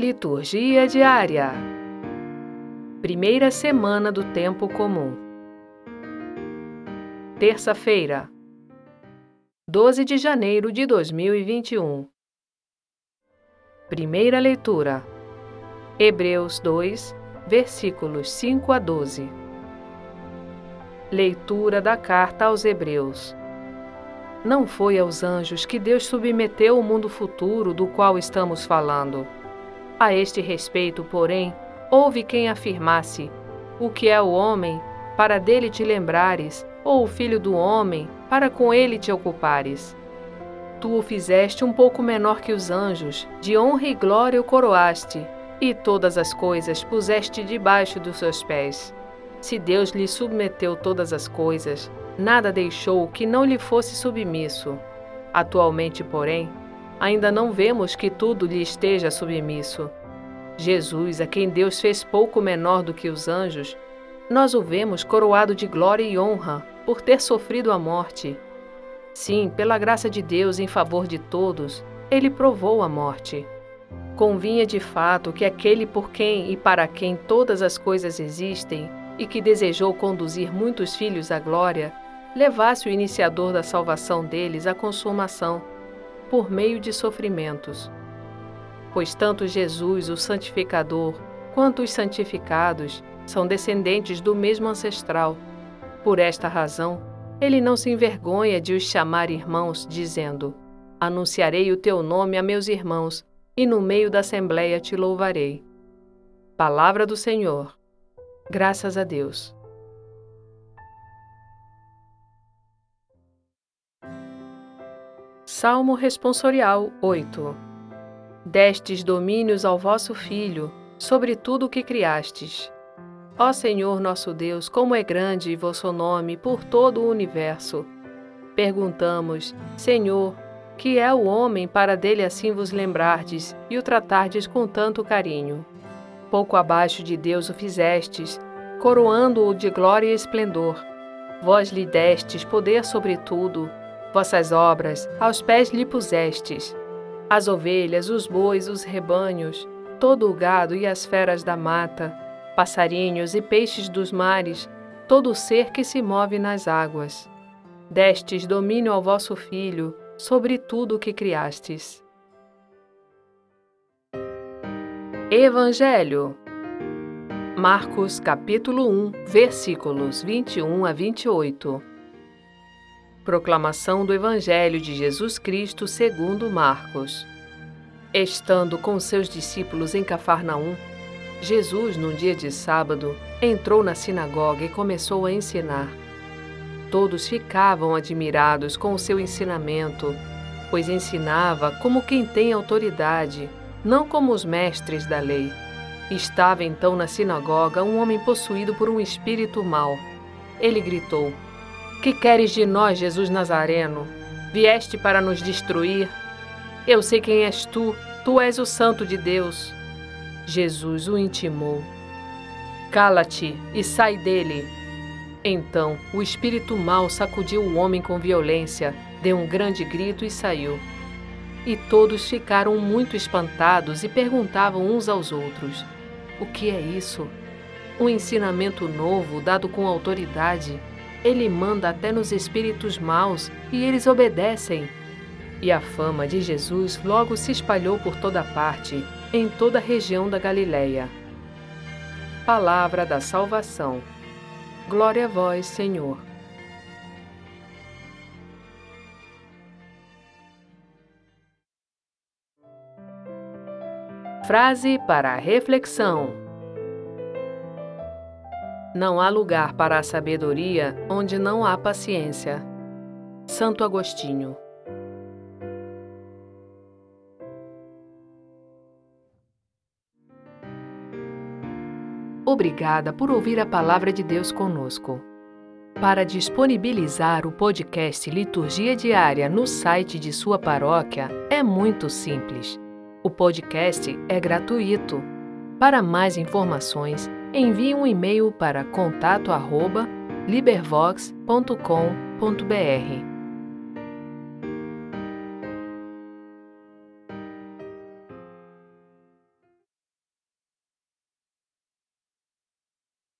Liturgia diária. Primeira semana do tempo comum. Terça-feira, 12 de janeiro de 2021. Primeira leitura. Hebreus 2, versículos 5 a 12. Leitura da carta aos Hebreus. Não foi aos anjos que Deus submeteu o mundo futuro do qual estamos falando a este respeito, porém, houve quem afirmasse: O que é o homem, para dele te lembrares, ou o filho do homem, para com ele te ocupares? Tu o fizeste um pouco menor que os anjos, de honra e glória o coroaste, e todas as coisas puseste debaixo dos seus pés. Se Deus lhe submeteu todas as coisas, nada deixou que não lhe fosse submisso. Atualmente, porém, ainda não vemos que tudo lhe esteja submisso. Jesus, a quem Deus fez pouco menor do que os anjos, nós o vemos coroado de glória e honra por ter sofrido a morte. Sim, pela graça de Deus em favor de todos, ele provou a morte. Convinha de fato que aquele por quem e para quem todas as coisas existem e que desejou conduzir muitos filhos à glória, levasse o iniciador da salvação deles à consumação por meio de sofrimentos. Pois tanto Jesus, o santificador, quanto os santificados são descendentes do mesmo ancestral. Por esta razão, ele não se envergonha de os chamar irmãos, dizendo: Anunciarei o teu nome a meus irmãos, e no meio da assembleia te louvarei. Palavra do Senhor. Graças a Deus. Salmo Responsorial 8 Destes domínios ao vosso Filho, sobre tudo o que criastes. Ó Senhor nosso Deus, como é grande vosso nome por todo o universo. Perguntamos, Senhor, que é o homem para dele assim vos lembrardes e o tratardes com tanto carinho? Pouco abaixo de Deus o fizestes, coroando-o de glória e esplendor. Vós lhe destes poder sobre tudo, Vossas obras aos pés lhe pusestes. As ovelhas, os bois, os rebanhos, todo o gado e as feras da mata, passarinhos e peixes dos mares, todo o ser que se move nas águas. Destes domínio ao vosso Filho sobre tudo o que criastes. Evangelho Marcos capítulo 1, versículos 21 a 28 Proclamação do Evangelho de Jesus Cristo segundo Marcos. Estando com seus discípulos em Cafarnaum, Jesus, num dia de sábado, entrou na sinagoga e começou a ensinar. Todos ficavam admirados com o seu ensinamento, pois ensinava como quem tem autoridade, não como os mestres da lei. Estava então na sinagoga um homem possuído por um espírito mau. Ele gritou: que queres de nós, Jesus Nazareno? Vieste para nos destruir? Eu sei quem és tu, tu és o Santo de Deus. Jesus o intimou. Cala-te e sai dele. Então o espírito mau sacudiu o homem com violência, deu um grande grito e saiu. E todos ficaram muito espantados e perguntavam uns aos outros: O que é isso? Um ensinamento novo dado com autoridade. Ele manda até nos espíritos maus e eles obedecem. E a fama de Jesus logo se espalhou por toda parte, em toda a região da Galileia. Palavra da salvação. Glória a vós, Senhor. Frase para reflexão. Não há lugar para a sabedoria onde não há paciência. Santo Agostinho. Obrigada por ouvir a palavra de Deus conosco. Para disponibilizar o podcast Liturgia Diária no site de sua paróquia é muito simples. O podcast é gratuito. Para mais informações, envie um e-mail para contato@libervox.com.br.